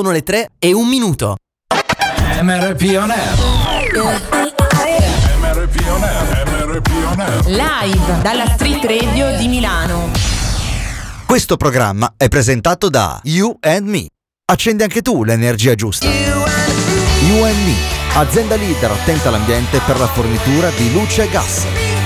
Sono le 3 e un minuto. MRP On Air. MRP On Air. MRP On Air. Live dalla Street Radio di Milano. Questo programma è presentato da You and Me. Accendi anche tu l'energia giusta. You and Me, azienda leader attenta all'ambiente per la fornitura di luce e gas.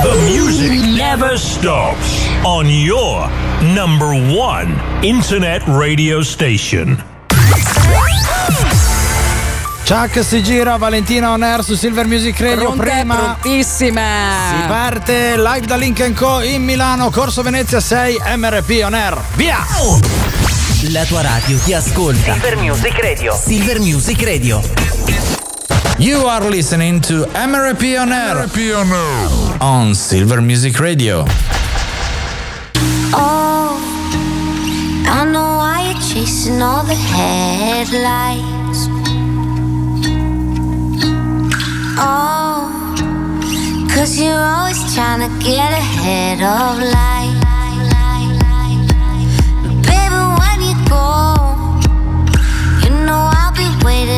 The music never stops on your number one internet radio station. Chuck si gira, Valentina On Air su Silver Music Radio. Pronte, Prima prontissime. si parte live da Link Co in Milano, Corso Venezia 6, MRP On Air. Via! La tua radio ti ascolta. Silver Music Radio. Silver Music Radio. You are listening to MRP On Air. On Silver Music Radio. Oh, I know why you're chasing all the headlights. Oh, cause you're always trying to get ahead of life. Baby, when you go, you know I'll be waiting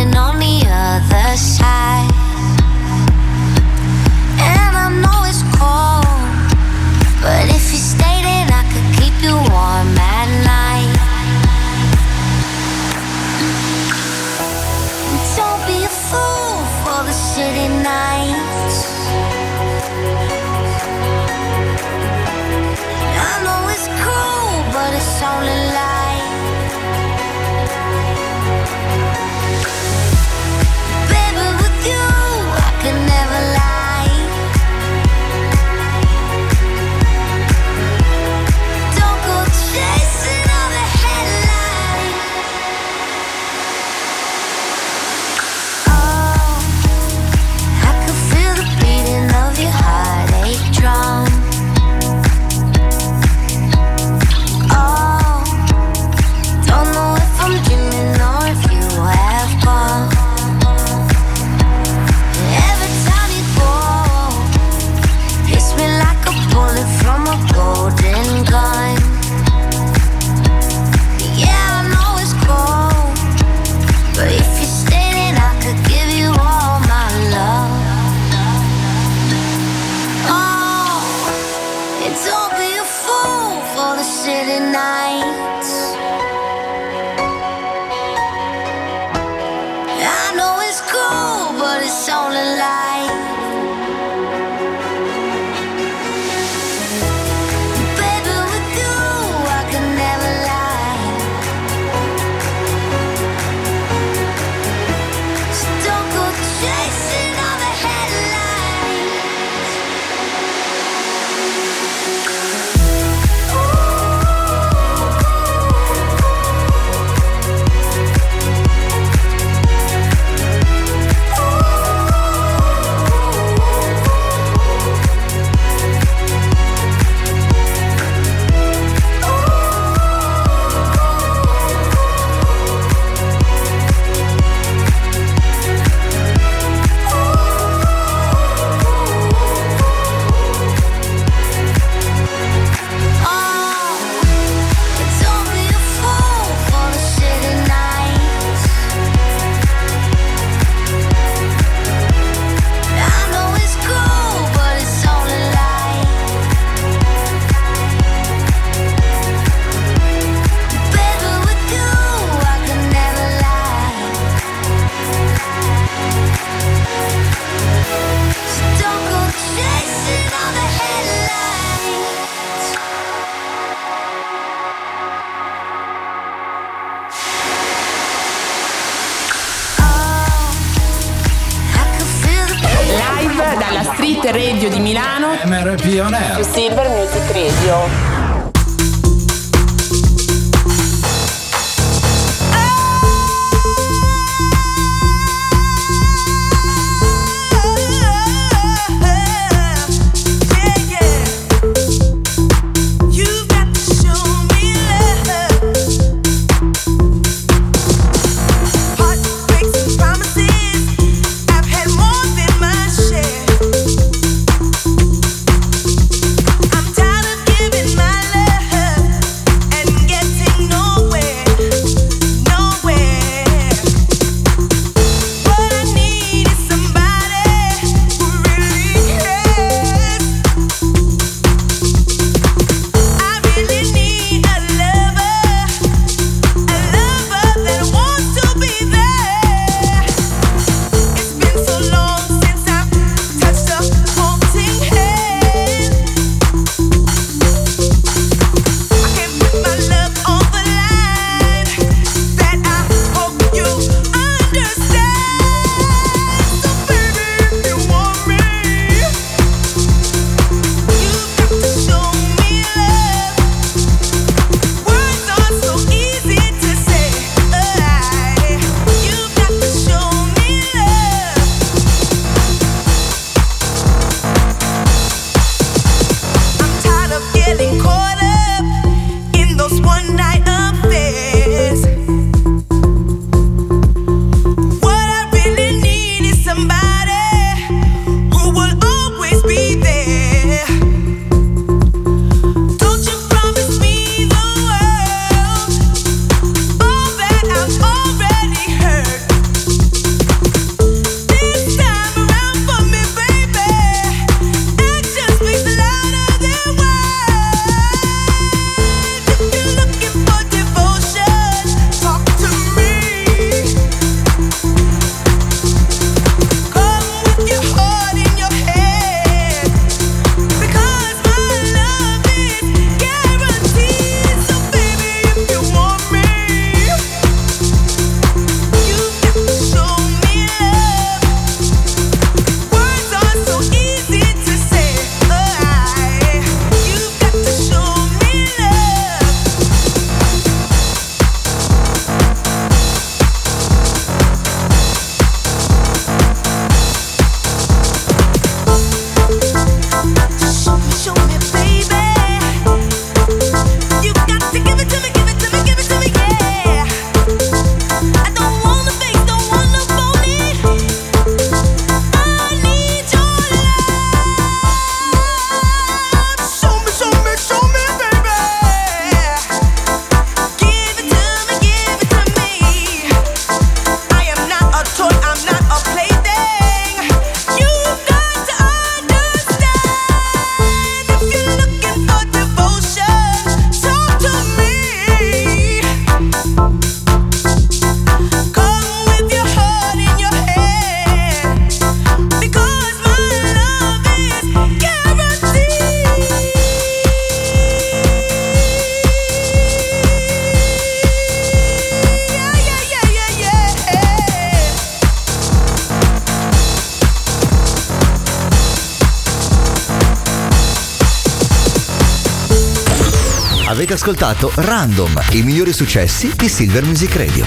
Avete ascoltato Random, i migliori successi di Silver Music Radio.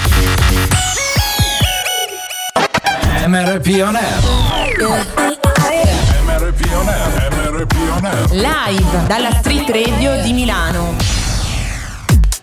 MRP On Air. Live dalla Street Radio di Milano.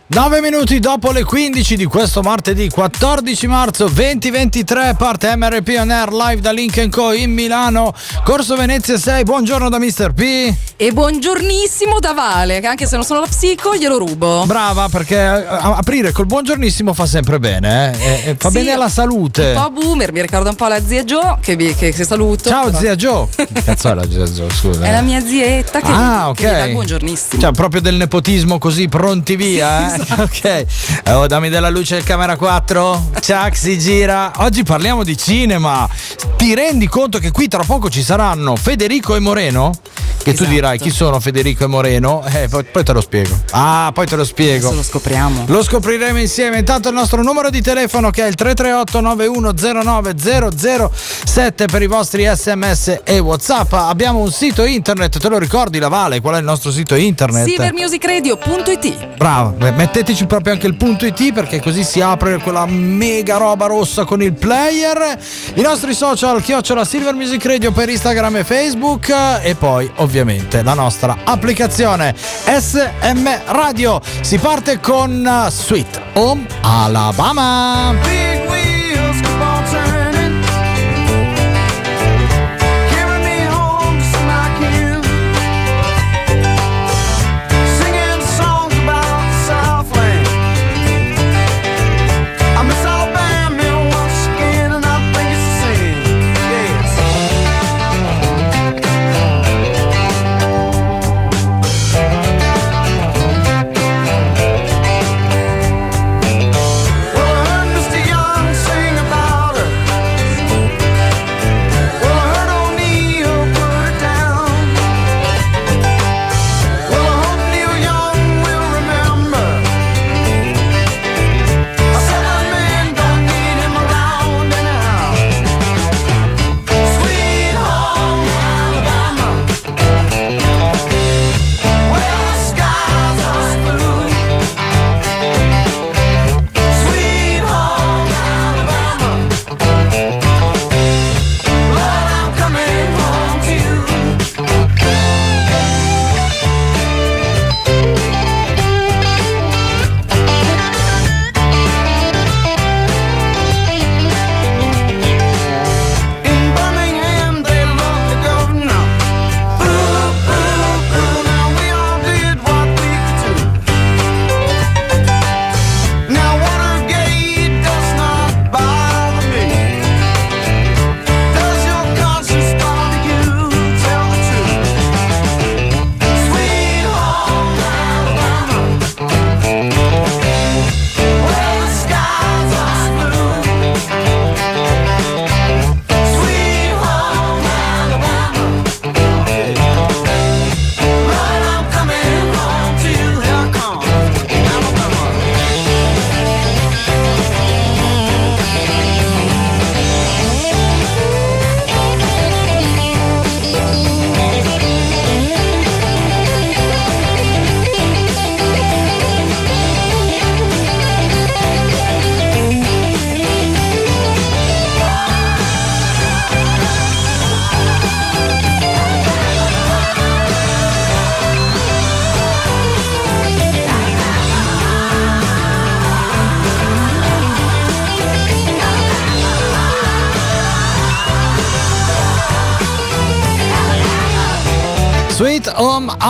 9 minuti dopo le 15 di questo martedì 14 marzo 2023 parte MRP On Air live da Link Co in Milano, Corso Venezia 6. Buongiorno da Mr. P. E buongiornissimo da Vale, che anche se non sono la psico glielo rubo. Brava perché eh, aprire col buongiornissimo fa sempre bene, eh? E- e fa Sì, bene alla salute. Un po' boomer, mi ricorda un po' la zia Jo, che, che, che saluto. Ciao però- zia Jo. Cazzo è la zia Jo, scusa. È la mia zietta che, Ah, che mi dà buongiornissimo. Cioè, proprio del nepotismo così pronti via, eh? Ok. Oh, dammi della luce camera 4. Chuck si gira. Oggi parliamo di cinema. Ti rendi conto che qui tra poco ci saranno Federico e Moreno? Che tu Esatto. dirai chi sono Federico e Moreno? Eh, poi, poi te lo spiego. Ah, poi te lo spiego. Adesso lo scopriamo. Lo scopriremo insieme. Intanto il nostro numero di telefono che è il 338 9109 007 per i vostri sms e whatsapp. Abbiamo un sito internet, te lo ricordi la Vale? Qual è il nostro sito internet? Silvermusicradio.it Bravo, beh, metteteci proprio anche il punto IT perché così si apre quella mega roba rossa con il player. I nostri social, chiocciola Silver Music Radio per Instagram e Facebook e poi ovviamente la nostra applicazione SM Radio. Si parte con uh, Sweet Home Alabama.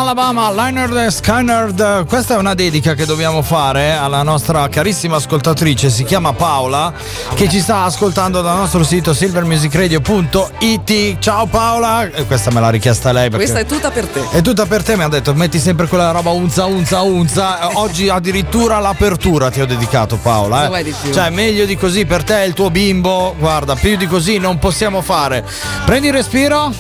Alabama, Leonard Skynyrd. Questa è una dedica che dobbiamo fare alla nostra carissima ascoltatrice, si chiama Paola, che ci sta ascoltando dal nostro sito silvermusicradio.it. Ciao Paola, e questa me l'ha richiesta lei Questa è tutta per te. è tutta per te, mi ha detto metti sempre quella roba unza unza unza. Eh, Oggi addirittura l'apertura ti ho dedicato Paola. Eh. di più? Cioè meglio di così per te e il tuo bimbo. Guarda, più di così non possiamo fare. Prendi il respiro.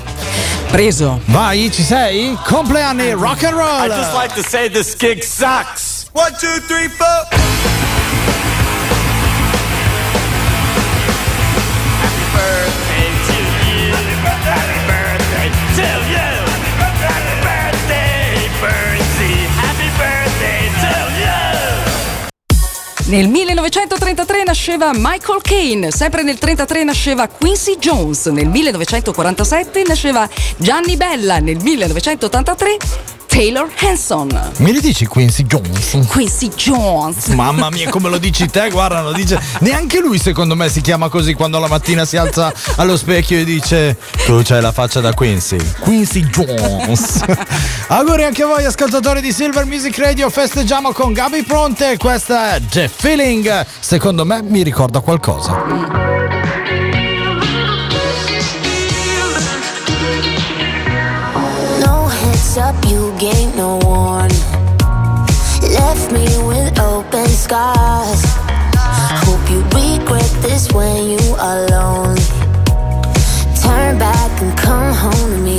Preso. Vai, ci sei? Compleanni rock and roll. I just like to say this gig sucks. One, two, three, four. Nel 1933 nasceva Michael Caine, sempre nel 1933 nasceva Quincy Jones, nel 1947 nasceva Gianni Bella, nel 1983 Taylor Hanson. Mi ridici Quincy Jones? Quincy Jones. Mamma mia, come lo dici te, guarda, lo dice. Neanche lui, secondo me, si chiama così quando la mattina si alza allo specchio e dice: Tu c'hai la faccia da Quincy. Quincy Jones. Auguri anche a voi, ascoltatori di Silver Music Radio. Festeggiamo con Gabi Pronte. Questa è The Feeling. Secondo me mi ricorda qualcosa. No heads up, you gave no warning. Left me with open scars. Hope you regret this when you are lonely. Turn back and come home to me.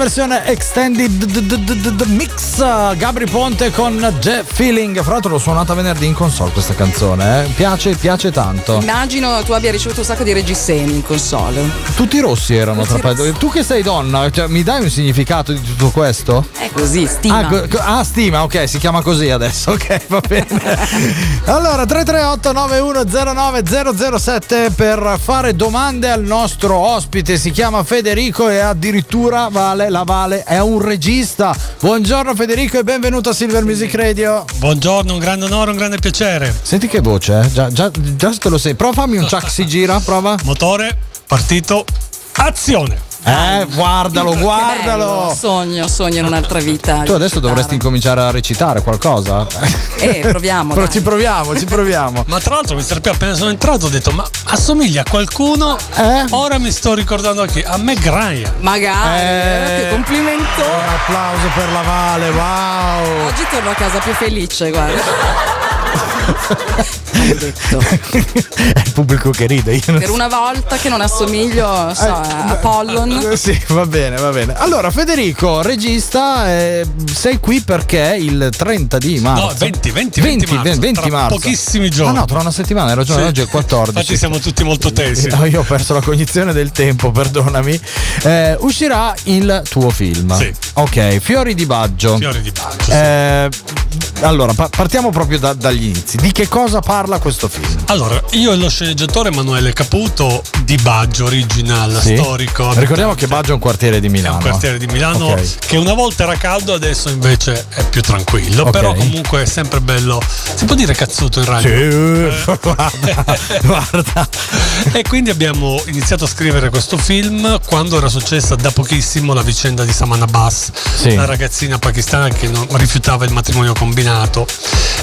Versione extended mix Gabri Ponte con The Feeling. Fra l'altro l'ho suonata venerdì in console questa canzone, eh. Piace, piace tanto. Immagino tu abbia ricevuto un sacco di reggiseni in console. Tutti rossi erano tra parentesi. Tu che sei donna, cioè, mi dai un significato di tutto questo? È così, stima. Ah, ah, stima, ok, si chiama così adesso, ok, va bene. allora, 338 9109 007 per fare domande al nostro ospite, si chiama Federico e addirittura Vale, la Vale è un regista. Buongiorno Federico e benvenuto a Silver Music Radio. Buongiorno, un grande onore, un grande piacere. Senti che voce, eh? Già, già, già te lo sei. Prova a farmi un chuck si gira, prova. Motore, partito, azione. Eh, guardalo, Che guardalo. bello, Sogno, sogno in un'altra vita. Tu adesso dovresti incominciare a recitare qualcosa. Eh, proviamo. Però ci proviamo, ci proviamo. Ma tra l'altro, Mr. P, appena sono entrato, ho detto: Ma assomiglia a qualcuno? Eh? Ora mi sto ricordando anche a me Graya. Magari, Eh. che complimento. Un applauso per la Vale, wow. Oggi torno a casa più felice, guarda. È il pubblico che ride. Io Per una volta che non assomiglio so, a Apollon. Eh, Sì, va bene, va bene. Allora, Federico, regista, eh, sei qui perché il 30 di marzo. No, 20, 20, 20 marzo, 20 tra marzo. pochissimi giorni. Ah, no, tra una settimana, hai ragione, Sì. oggi è il 14. Infatti siamo tutti molto tesi. No, io ho perso la cognizione del tempo, perdonami. Eh, uscirà il tuo film. Sì. Ok, Fiori di Baggio. Fiori di Baggio, sì. Eh, allora, pa- partiamo proprio da- dagli inizi. Di che cosa parla questo film? Allora, io e lo sceneggiatore Emanuele Caputo di Baggio, original, Sì? storico. Ricordiamo che Baggio è un quartiere di Milano. un quartiere di Milano Ok. che una volta era caldo, adesso invece è più tranquillo. Ok. Però comunque è sempre bello. Si può dire cazzuto in radio? Sì, guarda, guarda. E quindi abbiamo iniziato a scrivere questo film quando era successa da pochissimo la vicenda di Saman Abbas, Sì. la ragazzina pakistana che non rifiutava il matrimonio combinato.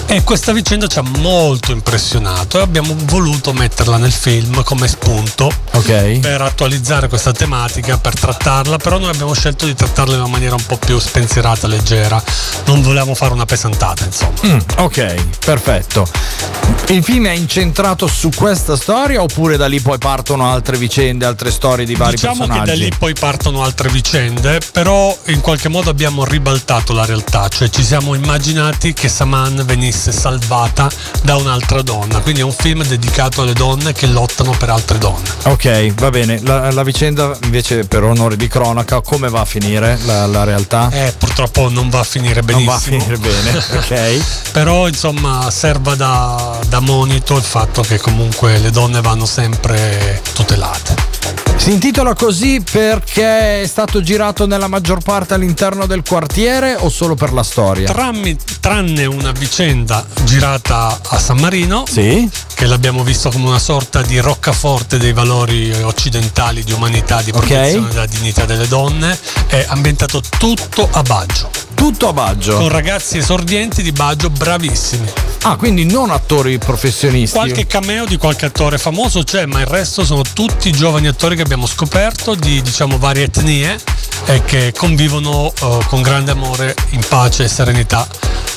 E questa vicenda ci ha molto impressionato e abbiamo voluto metterla nel film come spunto Ok. per attualizzare questa tematica, per trattarla, però noi abbiamo scelto di trattarla in una maniera un po' più spensierata, leggera. Non volevamo fare una pesantata, insomma. Mm, ok, perfetto. Il film è incentrato su questa storia oppure da lì poi partono altre vicende, altre storie di vari diciamo personaggi? che da lì poi partono altre vicende, però in qualche modo abbiamo ribaltato la realtà, cioè ci siamo immaginati che Saman venisse salvata da un'altra donna, quindi è un film dedicato alle donne che lottano per altre donne. Ok, va bene. La, la vicenda invece per onore di cronaca, come va a finire la, la realtà? Eh, purtroppo non va a finire Non benissimo. va a finire bene, ok. Però insomma serva da, da monito il fatto che comunque le donne vanno sempre tutelate. Si intitola così perché è stato girato nella maggior parte all'interno del quartiere o solo per la storia? Trammi- tranne una vicenda girata a San Marino, Sì? che l'abbiamo visto come una sorta di roccaforte dei valori occidentali di umanità, di protezione della dignità delle donne, è ambientato tutto a Baggio, Tutto a Baggio. con ragazzi esordienti di Baggio bravissimi. Ah, quindi non attori professionisti. Qualche cameo di qualche attore famoso c'è, ma il resto sono tutti giovani attori che abbiamo scoperto di diciamo varie etnie e che convivono eh, con grande amore, in pace e serenità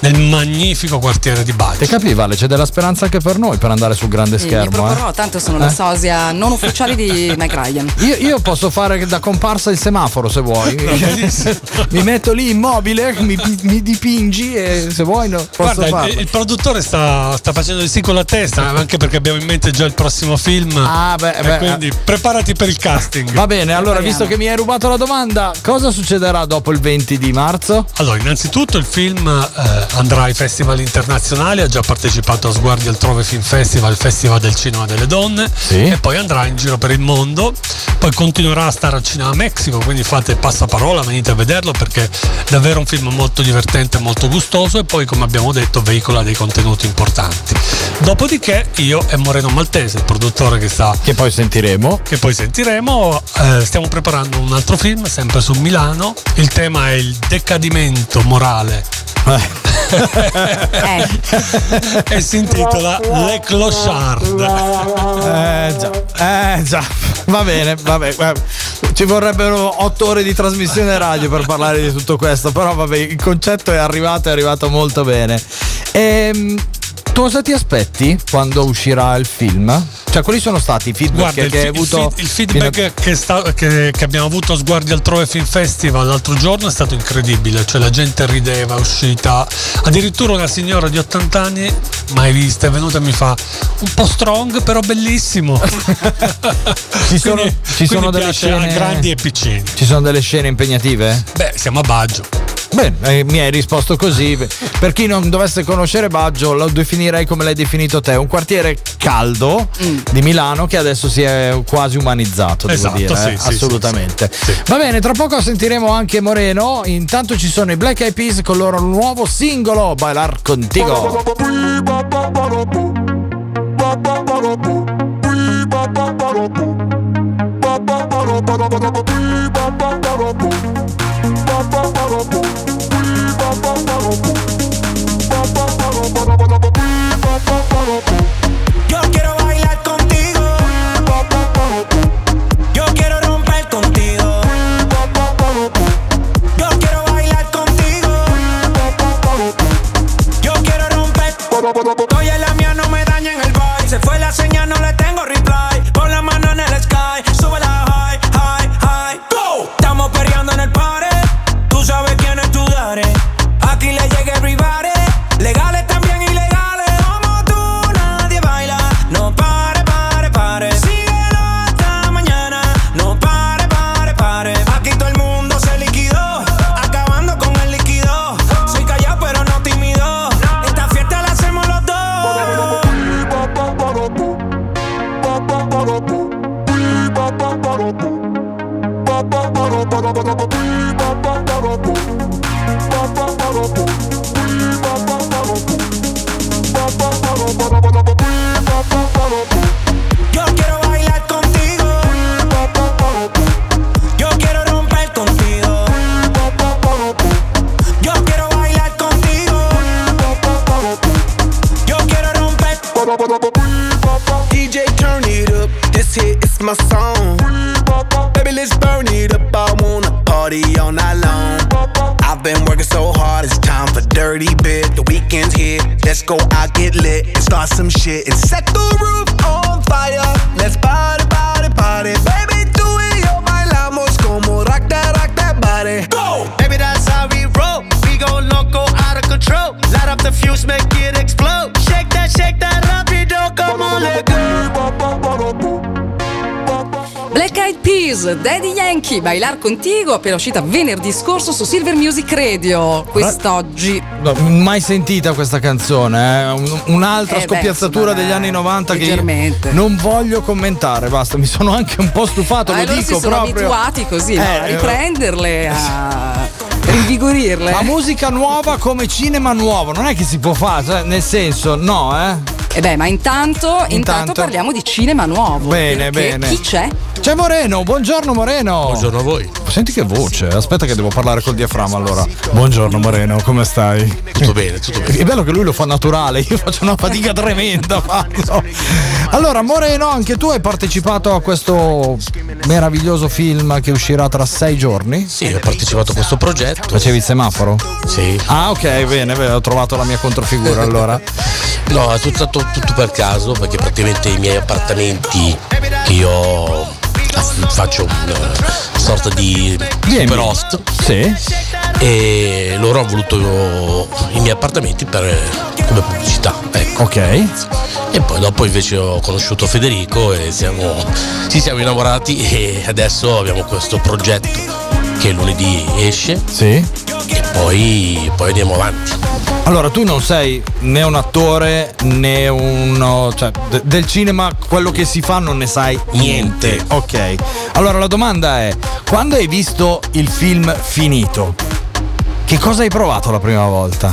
nel magnifico quartiere di Te Baggio. capi, Vale? C'è della speranza anche per noi per andare sul grande Sì, mi schermo. proporrò, eh? tanto sono la sosia non ufficiale di Mike Ryan. Io, io posso fare da comparsa il semaforo se vuoi. mi metto lì immobile, mi, mi dipingi e se vuoi no, posso Guarda, farlo. il, il produttore sta, sta facendo il sì con la testa, anche perché abbiamo in mente già il prossimo film. Ah, beh, E beh, quindi preparati per il casting. Va bene, allora Speriamo. visto che mi hai rubato la domanda, cosa succederà dopo il 20 di marzo? Allora, innanzitutto il film eh, andrà ai festival internazionali, ha già partecipato a Sguardi altrove Film Festival, il Festival del Cinema delle Donne, Sì. e poi andrà in giro per il mondo, poi continuerà a stare al Cinema Mexico, quindi fate passaparola, venite a vederlo perché è davvero un film molto divertente, molto gustoso e poi come abbiamo detto veicola dei contenuti importanti. Dopodiché io e Moreno Maltese, il produttore che sta Che poi sentiremo. che poi sentiremo. eh, stiamo preparando un altro film, sempre su Milano. Il tema è il decadimento morale Eh, e si intitola Le Clochard. Eh già, eh già, va bene, vabbè, guarda, ci vorrebbero otto ore di trasmissione radio per parlare di tutto questo, però vabbè, il concetto è arrivato, è arrivato molto bene. Ehm, cosa ti aspetti quando uscirà il film? Cioè, quali sono stati i feedback Guarda, che, il, hai avuto? il feedback che, sta- che- che abbiamo avuto a Sguardi altrove Film Festival l'altro giorno è stato incredibile, cioè la gente rideva, è uscita. Addirittura una signora di 80 anni, mai vista, è venuta e mi fa un po' strong, però bellissimo. Ci sono- Quindi- ci sono delle scene- grandi e piccini. Ci sono delle scene impegnative? Beh, siamo a Baggio. Bene, eh, mi hai risposto così. Per chi non dovesse conoscere Baggio, lo definirei come l'hai definito te, un quartiere caldo di Milano che adesso si è quasi umanizzato, devo Esatto, dire, sì, eh, sì, assolutamente. sì, sì. Va bene, tra poco sentiremo anche Moreno. Intanto ci sono i Black Eyed Peas con il loro nuovo singolo Bailar Contigo. Yo Contigo, appena uscita venerdì scorso su Silver Music Radio. Quest'oggi. No, mai sentita questa canzone, eh? Un- un'altra Eh beh, scoppiazzatura insomma, degli anni 90 che non voglio commentare, basta, mi sono anche un po' stufato, Ah, lo dico si sono proprio. abituati così no? Eh, a riprenderle, a rinvigorirle. Ma musica nuova come cinema nuovo, non è che si può fare, cioè, nel senso, no, eh? E beh, ma intanto, intanto, Intanto- parliamo di cinema nuovo. Bene, bene. Chi c'è? C'è Moreno, buongiorno Moreno. Buongiorno a voi. Senti che voce, aspetta che devo parlare col diaframma allora. Buongiorno Moreno, come stai? Tutto bene, tutto bene. È bello che lui lo fa naturale, io faccio una fatica tremenda a farlo. Allora, Moreno, anche tu hai partecipato a questo meraviglioso film che uscirà tra sei giorni? Sì, ho partecipato a questo progetto. Facevi il semaforo? Sì. Ah, ok, bene, bene, ho trovato la mia controfigura allora. No, è tutto, tutto- per caso perché praticamente i miei appartamenti che io faccio una sorta di super host sì. e loro hanno voluto i miei appartamenti per, come pubblicità. Ecco. Ok. E poi dopo invece ho conosciuto Federico e siamo, ci siamo innamorati e adesso abbiamo questo progetto che lunedì esce Sì. e poi, poi andiamo avanti. Allora, tu non sei né un attore né uno. cioè, de- del cinema quello che si fa non ne sai niente. Ok. Allora la domanda è: quando hai visto il film finito, che cosa hai provato la prima volta?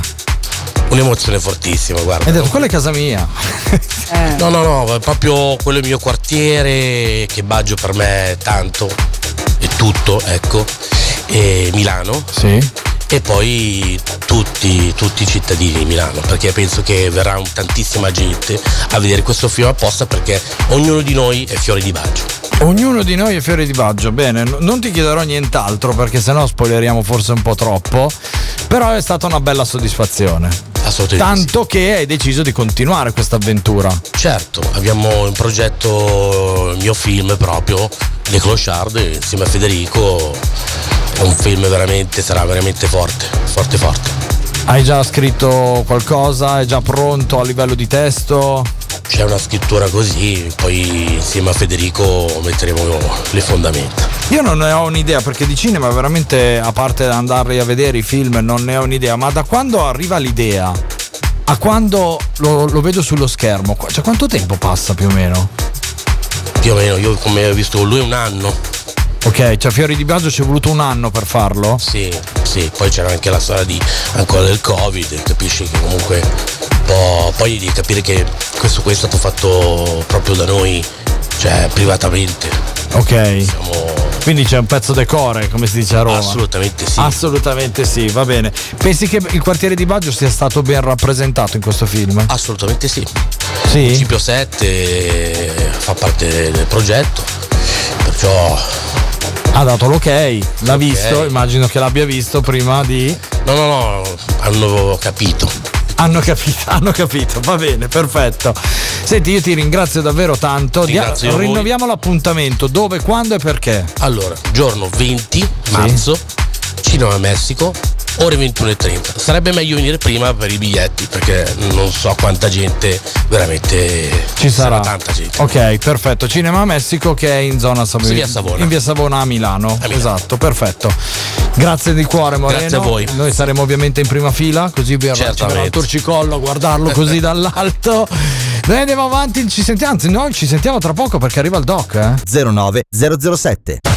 Un'emozione fortissima, guarda. Hai detto, quella è casa mia. No, no, no, è proprio quello è il mio quartiere, che Baggio per me è tanto, è tutto, ecco. E Milano. Sì. E poi tutti, tutti i cittadini di Milano, perché penso che verrà tantissima gente a vedere questo film apposta perché ognuno di noi è fiore di Baggio. Ognuno di noi è fiore di Baggio. Bene, non ti chiederò nient'altro perché sennò spoileriamo forse un po' troppo. Però è stata una bella soddisfazione. Assolutamente. Tanto che hai deciso di continuare questa avventura. Certo, abbiamo in progetto il mio film proprio, Le Clochard, insieme a Federico. È un film veramente, sarà veramente forte, forte forte. Hai già scritto qualcosa? È già pronto a livello di testo? C'è una scrittura così, poi insieme a Federico metteremo le fondamenta. Io non ne ho un'idea perché di cinema veramente, a parte andarli a vedere i film, non ne ho un'idea, ma da quando arriva l'idea a quando lo, lo vedo sullo schermo, cioè quanto tempo passa più o meno? Più o meno, io come ho visto lui un anno. Ok, cioè Fiori di Baggio ci è voluto un anno per farlo? Sì, sì, poi c'era anche la storia di ancora del Covid, capisci che comunque un po'. Poi di capire che questo qui è stato fatto proprio da noi, cioè privatamente. Ok. Quindi c'è un pezzo decore, come si dice a Roma. Assolutamente sì. Assolutamente sì, va bene. Pensi che il quartiere di Baggio sia stato ben rappresentato in questo film? Assolutamente sì. Sì. Principio 7 fa parte del progetto, perciò. Ha dato l'ok, l'ha visto, immagino che l'abbia visto prima di. No, no, no, hanno capito. Hanno capito, hanno capito, va bene, perfetto. Senti, io ti ringrazio davvero tanto. Dia- Ringrazio voi. rinnoviamo l'appuntamento, dove, quando e perché? Allora, giorno 20 marzo, Cinema Messico, ore 21.30. Sarebbe meglio venire prima per i biglietti perché non so quanta gente, veramente Ci sarà. tanta gente. Ok, perfetto. Cinema Messico che è in zona Sav- Sì, via Savona. In via Savona a Milano. Esatto, perfetto. Grazie di cuore Moreno. Grazie a voi. Noi saremo ovviamente in prima fila, così vi verrà il Certamente. torcicollo a guardarlo così dall'alto. Noi andiamo avanti, ci sentiamo, anzi noi ci sentiamo tra poco perché arriva il doc, eh. 09007.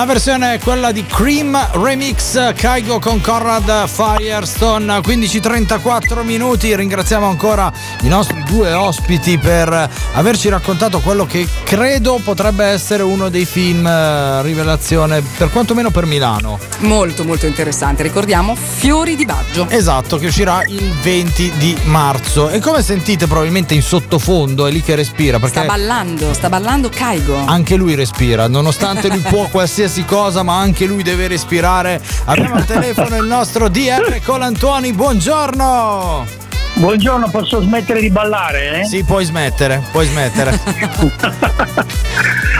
La versione è quella di Cream Remix Kaigo con Conrad Firestone 15-34 minuti. Ringraziamo ancora i nostri due ospiti per averci raccontato quello che credo potrebbe essere uno dei film eh, rivelazione, per quantomeno per Milano. Molto molto interessante, ricordiamo Fiori di Baggio. Esatto, che uscirà il 20 di marzo. E come sentite probabilmente in sottofondo è lì che respira perché Sta ballando, sta ballando Kaigo. anche lui respira, nonostante lui può qualsiasi cosa, ma anche lui deve respirare. Abbiamo al telefono il nostro DR Colantuoni, buongiorno! Buongiorno, posso smettere di ballare? eh? Sì, puoi smettere, puoi smettere.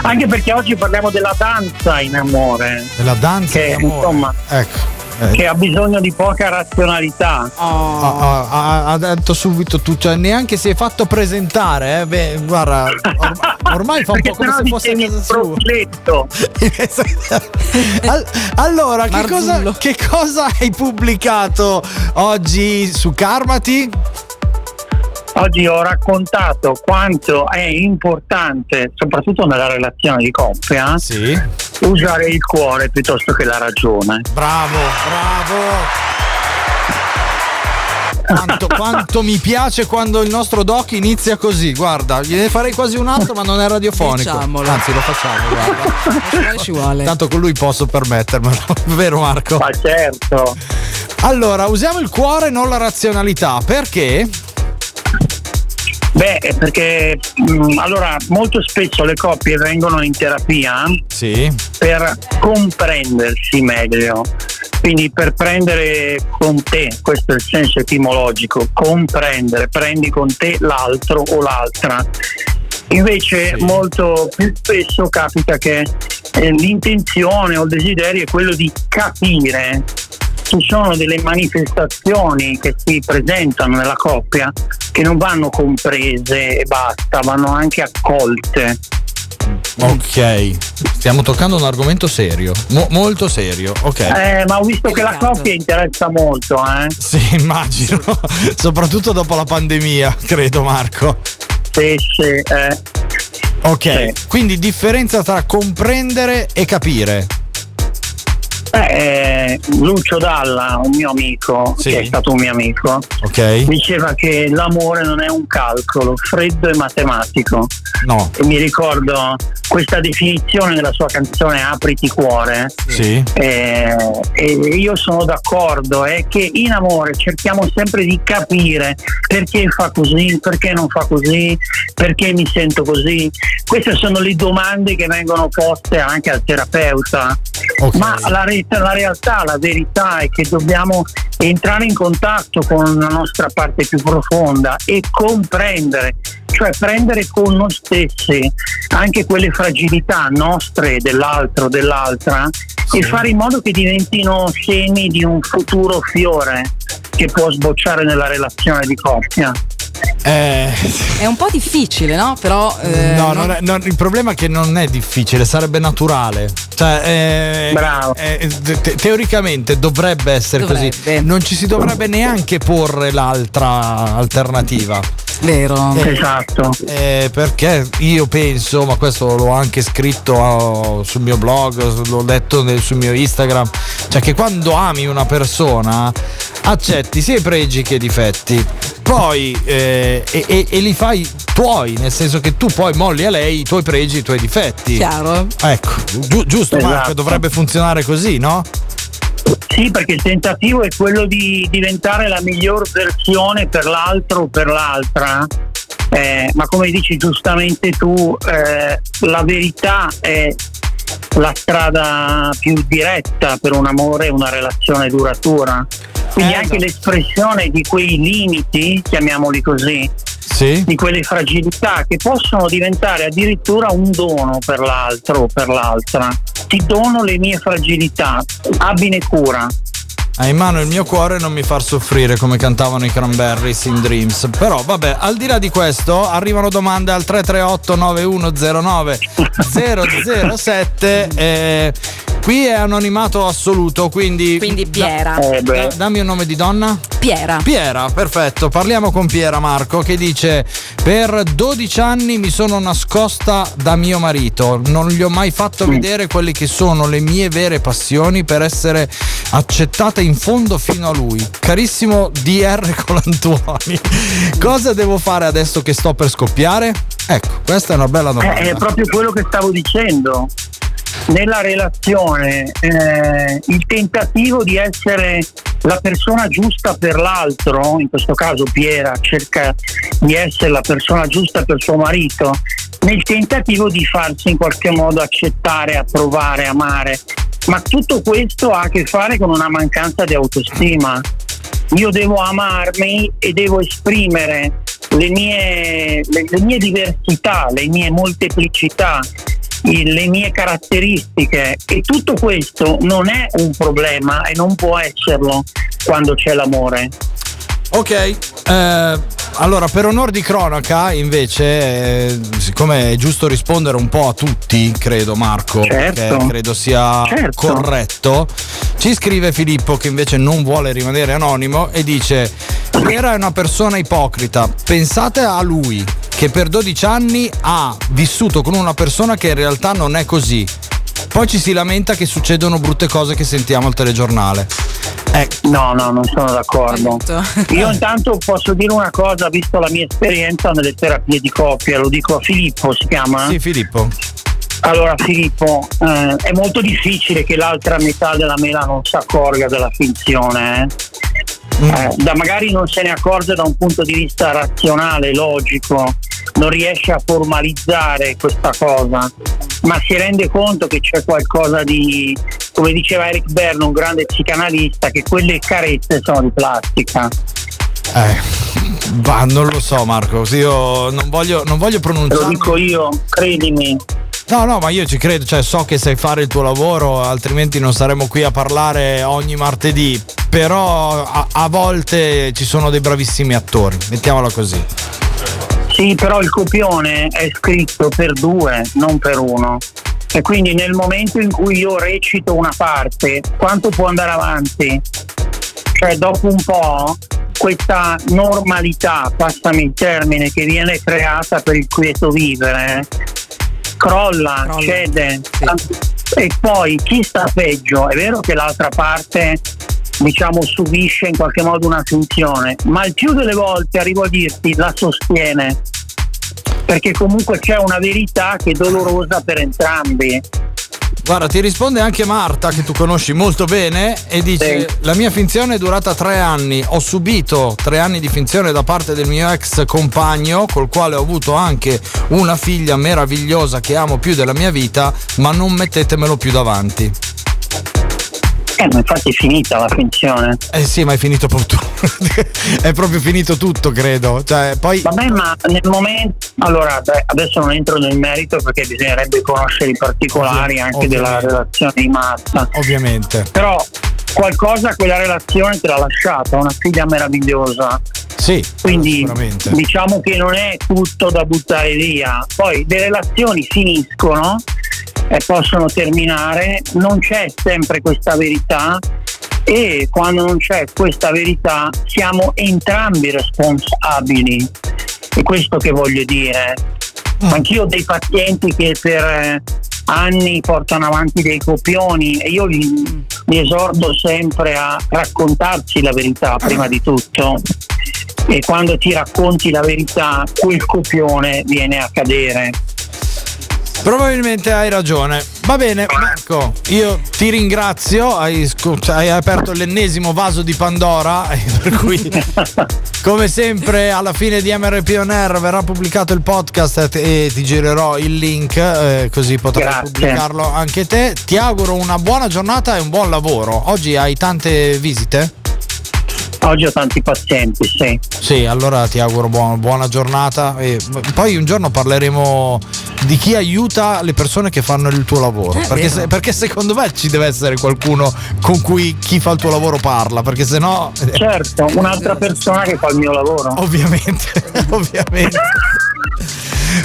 Anche perché oggi parliamo della danza in amore. Della danza che, in amore. Insomma, Ecco. Eh. che ha bisogno di poca razionalità. Oh. Ha, ha- ha detto subito tu, cioè neanche si è fatto presentare, eh? Beh, guarda, or- ormai fa un po' come se fosse casa sua. Al- allora, che cosa, che cosa hai pubblicato oggi su Karmati? Oggi ho raccontato quanto è importante, soprattutto nella relazione di coppia, usare il cuore piuttosto che la ragione. Bravo, bravo. Quanto, quanto mi piace quando il nostro doc inizia così, guarda, gliene farei quasi un altro ma non è radiofonico. Facciamolo. Anzi lo facciamo, guarda. Ci vuole, ci vuole. Tanto con lui posso permettermelo, vero Marco? Ma certo. Allora, usiamo il cuore e non la razionalità, perché? Beh, perché mh, allora molto spesso le coppie vengono in terapia per comprendersi meglio. Quindi per prendere con te, questo è il senso etimologico, comprendere, prendi con te l'altro o l'altra. Invece molto più spesso capita che eh, l'intenzione o il desiderio è quello di capire. Ci sono delle manifestazioni che si presentano nella coppia che non vanno comprese e basta, vanno anche accolte. Ok, stiamo toccando un argomento serio, mo- molto serio, ok. Eh, ma ho visto che la coppia interessa molto, eh? Sì, immagino, soprattutto dopo la pandemia, credo Marco. Sì, sì, eh. Ok, quindi differenza tra comprendere e capire. Eh, Lucio Dalla, un mio amico, Sì. che è stato un mio amico, Ok. diceva che l'amore non è un calcolo, freddo e matematico. No. E mi ricordo questa definizione nella sua canzone Apriti cuore. Sì. Eh, e io sono d'accordo, è che in amore cerchiamo sempre di capire perché fa così, perché non fa così, perché mi sento così. Queste sono le domande che vengono poste anche al terapeuta. Ma la, re- la realtà, la verità è che dobbiamo entrare in contatto con la nostra parte più profonda e comprendere, cioè prendere con noi stessi anche quelle fragilità nostre, dell'altro, dell'altra e fare in modo che diventino semi di un futuro fiore che può sbocciare nella relazione di coppia. Eh, È un po' difficile, no? Però. eh, no, non- non è- non- il problema è che non è difficile, sarebbe naturale. Cioè, eh, Bravo. eh, te- teoricamente dovrebbe essere Dovrebbe. così. Non ci si dovrebbe neanche porre l'altra alternativa. Vero. Esatto. Eh, perché io penso, ma questo l'ho anche scritto oh, sul mio blog, l'ho letto nel- sul mio Instagram, cioè che quando ami una persona accetti sia i pregi che i difetti. Poi eh, e, e- e li fai tuoi, nel senso che tu poi molli a lei i tuoi pregi e i tuoi difetti. Chiaro. Ecco, giu- giusto Marco, Esatto. dovrebbe funzionare così, no? Sì, perché il tentativo è quello di diventare la miglior versione per l'altro o per l'altra. Eh, ma come dici giustamente tu, eh, la verità è la strada più diretta per un amore e una relazione duratura. Quindi anche l'espressione di quei limiti, chiamiamoli così, Sì. di quelle fragilità che possono diventare addirittura un dono per l'altro o per l'altra. Ti dono le mie fragilità, abbine cura. Hai in mano il mio cuore e non mi far soffrire come cantavano i Cranberries in Dreams. Però vabbè, al di là di questo, arrivano domande al 338 9109 007. eh, qui è anonimato assoluto, quindi. Quindi Piera. Eh, beh. da- dammi un nome di donna. Piera. Piera, perfetto. Parliamo con Piera Marco che dice: Per 12 anni mi sono nascosta da mio marito. Non gli ho mai fatto vedere quelle che sono le mie vere passioni per essere accettata in fondo fino a lui. Carissimo DR Colantuoni, cosa devo fare adesso che sto per scoppiare? Ecco, questa è una bella domanda. Eh, È proprio quello che stavo dicendo. Nella relazione eh, il tentativo di essere la persona giusta per l'altro, in questo caso Piera cerca di essere la persona giusta per suo marito, nel tentativo di farsi in qualche modo accettare, approvare, amare. Ma tutto questo ha a che fare con una mancanza di autostima. Io devo amarmi e devo esprimere le mie, le- le mie diversità, le mie molteplicità, le mie caratteristiche e tutto questo non è un problema e non può esserlo quando c'è l'amore. Ok, eh, allora per onor di cronaca invece, eh, siccome è giusto rispondere un po' a tutti, credo Marco, Certo. credo sia Certo. corretto, ci scrive Filippo che invece non vuole rimanere anonimo e dice, Piera è una persona ipocrita, pensate a lui che per 12 anni ha vissuto con una persona che in realtà non è così. Poi ci si lamenta che succedono brutte cose che sentiamo al telegiornale. Ecco. No, no, non sono d'accordo. Io intanto posso dire una cosa, visto la mia esperienza nelle terapie di coppia, lo dico a Filippo, si chiama? Sì, Filippo. Allora Filippo, eh, è molto difficile che l'altra metà della mela non si accorga della finzione. eh. Eh, da magari non se ne accorge da un punto di vista razionale, logico, non riesce a formalizzare questa cosa, ma si rende conto che c'è qualcosa di, come diceva Eric Berne, un grande psicanalista, che quelle carezze sono di plastica. Eh, bah, non lo so Marco, io non voglio, non voglio pronunciare. Lo dico io, credimi. No, no, ma io ci credo, cioè so che sai fare il tuo lavoro, altrimenti non saremmo qui a parlare ogni martedì. Però a, a volte ci sono dei bravissimi attori, mettiamola così. Sì, però il copione è scritto per due, non per uno. E quindi nel momento in cui io recito una parte, quanto può andare avanti? Cioè dopo un po' questa normalità, passami il termine, che viene creata per il quieto vivere, crolla, cede. E poi chi sta peggio? È vero che l'altra parte diciamo subisce in qualche modo una finzione, ma il più delle volte arrivo a dirti la sostiene perché comunque c'è una verità che è dolorosa per entrambi. Guarda, ti risponde anche Marta, che tu conosci molto bene, e dice: La mia finzione è durata tre anni. Ho subito tre anni di finzione da parte del mio ex compagno, col quale ho avuto anche una figlia meravigliosa che amo più della mia vita, ma non mettetemelo più davanti. Eh, ma infatti è finita la finzione. Eh sì, ma è finito tutto. è proprio finito tutto, credo. Cioè, poi. Vabbè, ma nel momento. Allora, adesso non entro nel merito perché bisognerebbe conoscere i particolari anche della relazione di Marta. Ovviamente. Però qualcosa quella relazione te l'ha lasciata, una figlia meravigliosa. Sì, Quindi diciamo che non è tutto da buttare via. Poi le relazioni finiscono e possono terminare, non c'è sempre questa verità e quando non c'è questa verità siamo entrambi responsabili. È questo che voglio dire. Anch'io ho dei pazienti che per eh, anni portano avanti dei copioni e io li, li esorto sempre a raccontarsi la verità prima di tutto e quando ti racconti la verità quel copione viene a cadere. Probabilmente hai ragione. Va bene, Marco, io ti ringrazio. Hai, hai aperto l'ennesimo vaso di Pandora. Per cui, come sempre, alla fine di MRP On Air verrà pubblicato il podcast e ti girerò il link, eh, così potrai Grazie. pubblicarlo anche te. Ti auguro una buona giornata e un buon lavoro. Oggi hai tante visite? Oggi ho tanti pazienti, sì. Sì, allora ti auguro buona, buona giornata e poi un giorno parleremo di chi aiuta le persone che fanno il tuo lavoro. Eh, perché, se- perché secondo me ci deve essere qualcuno con cui chi fa il tuo lavoro parla, perché sennò... Certo, un'altra persona che fa il mio lavoro. Ovviamente, ovviamente.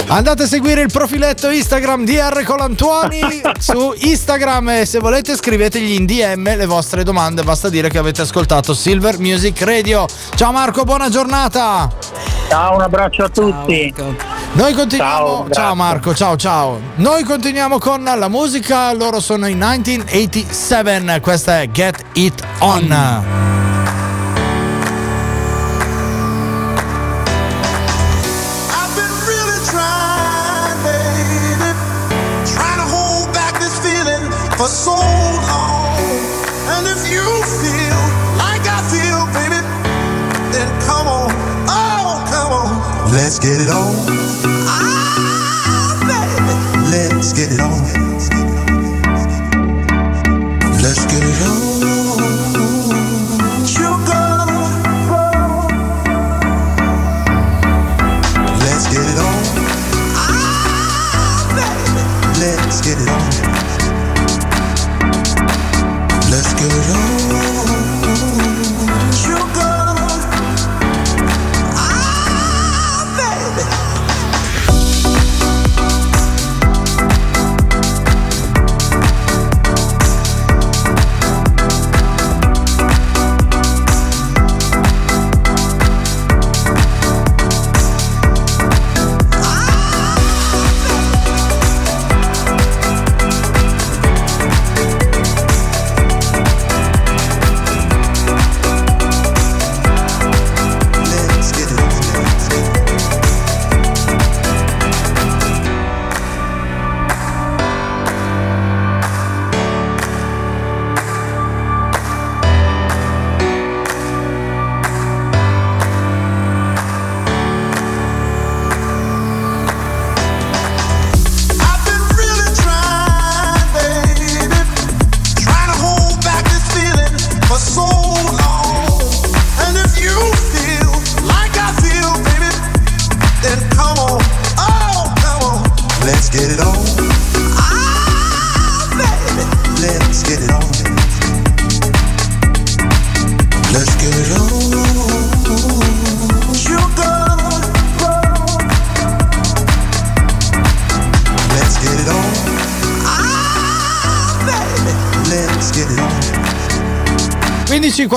Andate a seguire il profiletto Instagram di R Colantuoni su Instagram e se volete scrivetegli in DM le vostre domande, basta dire che avete ascoltato Silver Music Radio. Ciao Marco, buona giornata. Ciao, un abbraccio a tutti. Noi continuiamo. Ciao, Ciao. Marco, ciao ciao. Noi continuiamo con la musica, loro sono i 1987, questa è Get It On. For so long. And if you feel like I feel, baby, then come on, oh, come on, let's get it on. Ah, baby, let's get it on. Let's get it on.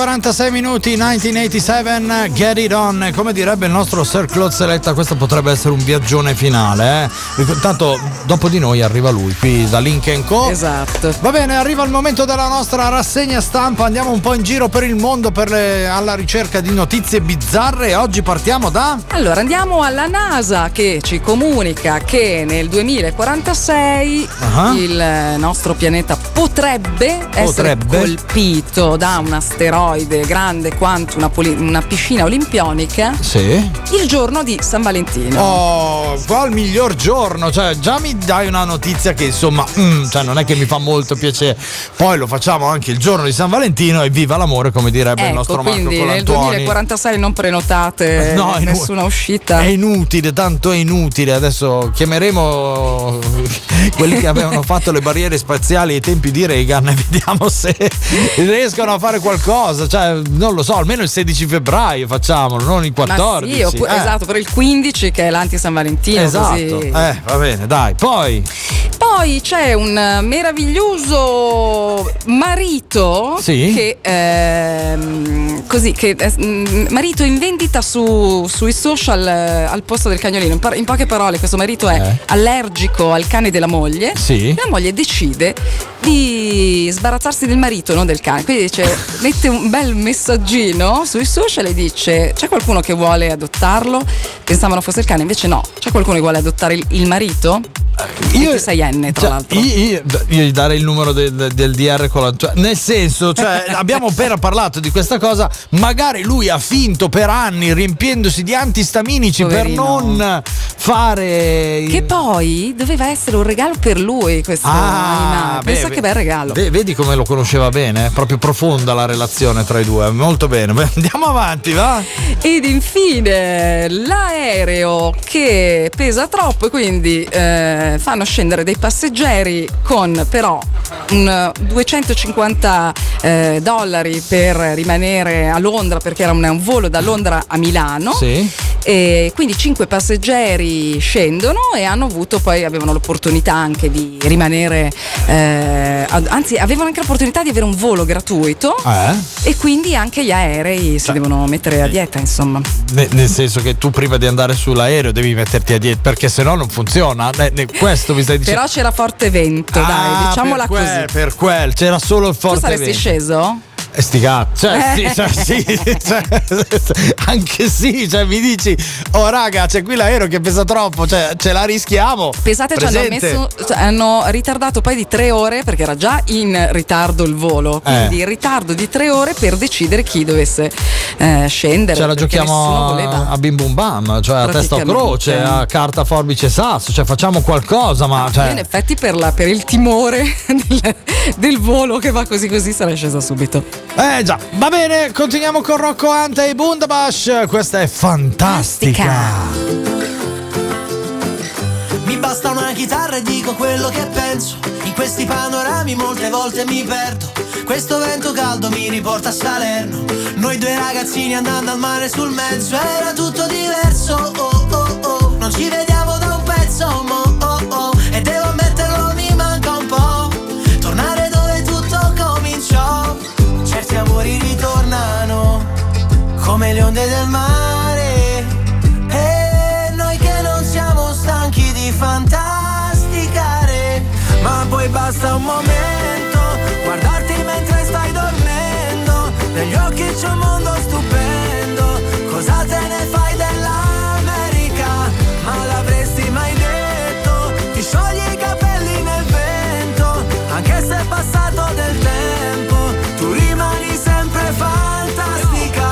15:46 minuti 1987 Get It On come direbbe il nostro Sir Claude Seletta questo potrebbe essere un viaggione finale eh? intanto dopo di noi arriva lui qui da Link Co esatto va bene arriva il momento della nostra rassegna stampa andiamo un po' in giro per il mondo per le- alla ricerca di notizie bizzarre oggi partiamo da Allora andiamo alla NASA che ci comunica che nel 2046 Ah. il nostro pianeta potrebbe, essere Potrebbe. colpito da un asteroide grande quanto una, poli- una piscina olimpionica sì il giorno di San Valentino. Oh, qua il miglior giorno, cioè già mi dai una notizia che insomma, mm, cioè non è che mi fa molto piacere. Poi lo facciamo anche il giorno di San Valentino e viva l'amore, come direbbe il Ecco, nostro Marco quindi nel Colantoni. 2046 non prenotate No, inu- nessuna uscita. È inutile, tanto è inutile. Adesso chiameremo quelli che avevano fatto le barriere spaziali ai tempi di Reagan e vediamo se riescono a fare qualcosa. Cioè, non lo so, almeno il 16 febbraio facciamolo, non il Ma 14. sì, oppu- eh. esatto, per il 15 che è l'anti San Valentino. Esatto, così. eh, va bene, dai. Poi, Poi c'è un meraviglioso marito Sì. che ehm, così che eh, mm, marito in vendita su- sui social eh, al posto del cagnolino. In, par- in poche parole, questo marito è Eh. allergico al cane della moglie. Sì. La moglie decide di sbarazzarsi del marito, non del cane. Quindi dice: mette un bel messaggino sui social e dice: C'è qualcuno che vuole adottarlo? Pensavano fosse il cane, invece no. C'è qualcuno che vuole adottare il, il marito? Io 26enne, tra Cioè, l'altro. Io, io- gli darei il numero del, del- DR con la. cioè, nel senso, cioè, abbiamo appena parlato di questa cosa. Magari lui ha finto per anni riempiendosi di antistaminici Poverino. per non fare. Che poi doveva essere un regalo per lui questo animale. beh, Pensa beh, che bel regalo. ve- vedi come lo conosceva bene? Proprio profonda la relazione tra i due. Molto bene. Andiamo avanti, va? Ed infine l'aereo che pesa troppo e quindi eh, fanno scendere dei passeggeri con però un, eh, 250 eh, dollari per rimanere a Londra perché era un, un volo da Londra a Milano. Sì. E quindi cinque passeggeri scendono e hanno avuto poi avevano l'opportunità anche di rimanere eh, anzi avevano anche l'opportunità di avere un volo gratuito Eh? e quindi anche gli aerei si devono mettere a dieta insomma Ne- nel senso che tu prima di andare sull'aereo devi metterti a dieta perché sennò non funziona. Ne- ne- questo mi stai dicendo. però c'era forte vento dai Ah, diciamola per quel, così Per quel, c'era solo il tu forte saresti vento. sceso? E sti cazzi, cioè, Eh. sì, cioè, sì, cioè, anche sì, cioè mi dici, oh raga, c'è qui l'aereo che pesa troppo, cioè ce la rischiamo. Pensate, ci hanno, messo, cioè, hanno ritardato poi di tre ore perché era già in ritardo il volo. Quindi Eh. in ritardo di tre ore per decidere chi dovesse eh, scendere. Ce la perché nessuno giochiamo a, a bim bum bam, cioè a testa o croce, a carta, forbice, sasso, cioè facciamo qualcosa, ma Io cioè, in effetti per, la- per il timore del, del volo che va così così sarei scesa subito. Eh già, va bene, continuiamo con Rocco Ante e Bundabash, questa è fantastica. Mi basta una chitarra e dico quello che penso. In questi panorami molte volte mi perdo. Questo vento caldo mi riporta a Salerno. Noi due ragazzini andando al mare sul mezzo. Era tutto diverso. Oh oh oh. Non ci vediamo da un pezzo. Mo, basta un momento, guardarti mentre stai dormendo. Negli occhi c'è un mondo stupendo. Cosa te ne fai dell'America? Ma l'avresti mai detto? Ti sciogli i capelli nel vento, anche se è passato del tempo. Tu rimani sempre fantastica.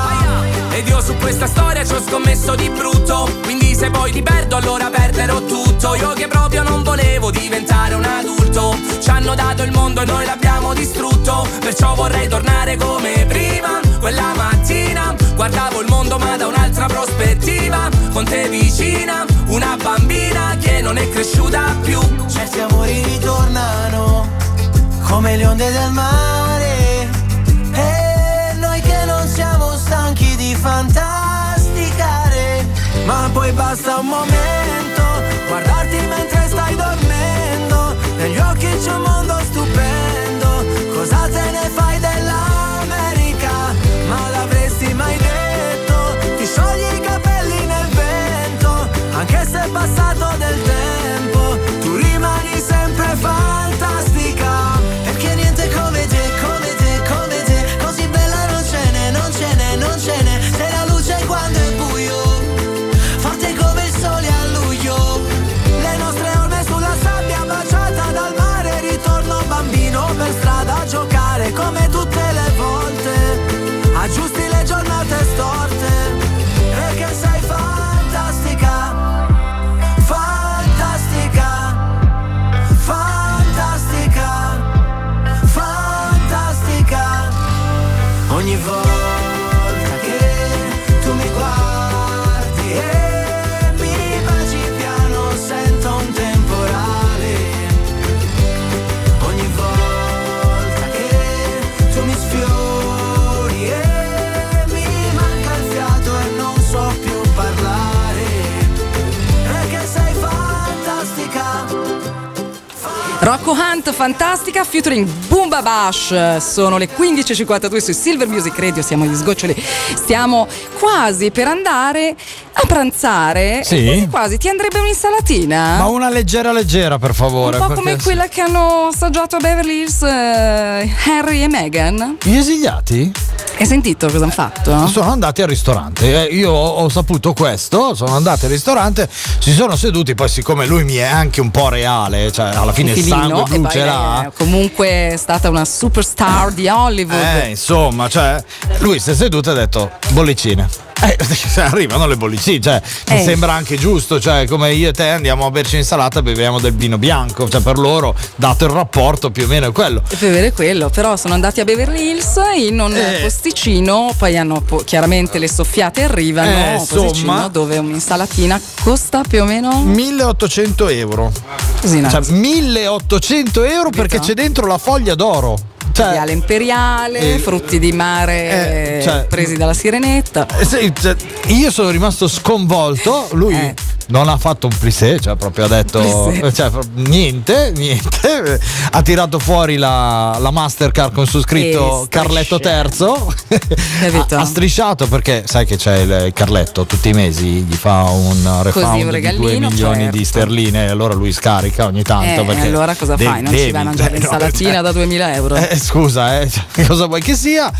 Ed io su questa storia ci ho scommesso di brutto Quindi se poi ti perdo allora perderò tutto. Io che proprio non volevo diventare un adulto. Ci hanno dato il mondo e noi l'abbiamo distrutto. Perciò vorrei tornare come prima Quella mattina. Guardavo il mondo ma da un'altra prospettiva. Con te vicina, una bambina che non è cresciuta più. Certi amori ritornano come le onde del mare. E noi che non siamo stanchi di fantasticare. Ma poi basta un momento, guardarti mentre stai dormendo. Negli occhi c'è un mondo Rocco Hunt, fantastica, featuring Boomba Bash. Sono le 15.52 su Silver Music Radio, siamo agli sgoccioli. Stiamo quasi per andare a pranzare. Sì. Quasi quasi ti andrebbe un'insalatina? Ma una leggera leggera per favore. Un po' come quella che hanno assaggiato a Beverly Hills eh, Harry e Meghan. Gli esiliati? Hai sentito cosa hanno fatto? Sono andati al ristorante. Eh, io ho, saputo questo. Sono andati al ristorante, si sono seduti. Poi, siccome lui mi è anche un po' reale, cioè alla fine il sangue poi ce l'ha. comunque è stata una superstar di Hollywood. Eh, insomma, cioè, lui si è seduto e ha detto bollicine. Eh, arrivano le bollicine, cioè, mi Eh. sembra anche giusto, cioè, come io e te andiamo a berci insalata e beviamo del vino bianco, cioè, per loro, dato il rapporto, più o meno è quello. Per vedere quello, però sono andati a Beverly Hills in un Eh. posticino, poi hanno po- chiaramente le soffiate arrivano, Eh, insomma. dove un'insalatina costa più o meno 1800 euro. Così? Cioè, 1800 euro perché c'è dentro la foglia d'oro. Viale Imperiale, Eh, frutti di mare eh, cioè- presi dalla sirenetta. Eh, sì, cioè, io sono rimasto sconvolto. Lui non ha fatto un plissé, cioè proprio ha detto cioè, niente, niente. Ha tirato fuori la, la Mastercard con su scritto Carletto Terzo. Capito? ha, ha strisciato perché sai che c'è il, Carletto tutti i mesi gli fa un refund un di 2 regalino, milioni certo. di sterline e allora lui scarica ogni tanto. Eh, perché allora cosa fai? Non ci vai a mangiare cioè, no, l'insalatina cioè, da 2000 euro? eh, scusa, eh, cioè, cosa vuoi che sia?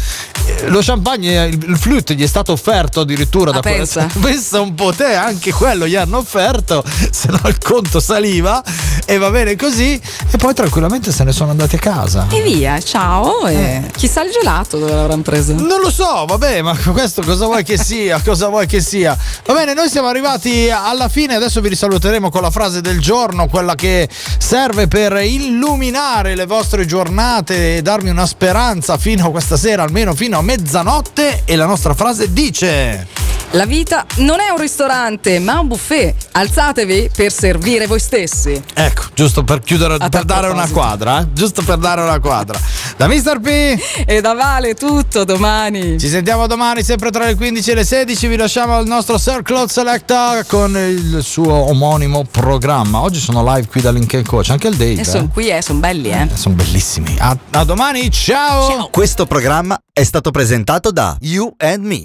Eh, Lo champagne, il, il flute gli è stato offerto addirittura Ah, da quella- pensa. pensa un po' te, anche quello gli hanno offerto, se no il conto saliva e va bene così. E poi tranquillamente se ne sono andati a casa. E via, ciao. Eh. E chissà il gelato dove l'avranno preso. Non lo so, vabbè, ma questo cosa vuoi che sia? Cosa vuoi che sia? Va bene, noi siamo arrivati alla fine, adesso vi risaluteremo con la frase del giorno, quella che serve per illuminare le vostre giornate e darmi una speranza fino a questa sera, almeno fino a mezzanotte. E la nostra frase dice: La vita non è un ristorante, ma un buffet. Alzatevi per servire voi stessi. Ecco, giusto per chiudere, A per dare una quadra, eh? giusto per dare una quadra. Da Mr. P. E da Vale tutto domani. Ci sentiamo domani sempre tra le 15 e le 16. Vi lasciamo al nostro Sir Claude Selecta con il suo omonimo programma. Oggi sono live qui da Link Coach, anche il Dave. E sono qui, eh, sono belli, eh. Sono bellissimi. A, a domani, ciao. Questo programma è stato presentato da You and Me.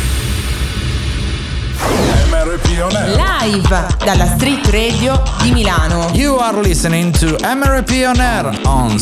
Live dalla Street Radio di Milano. You are listening to MRP on Air on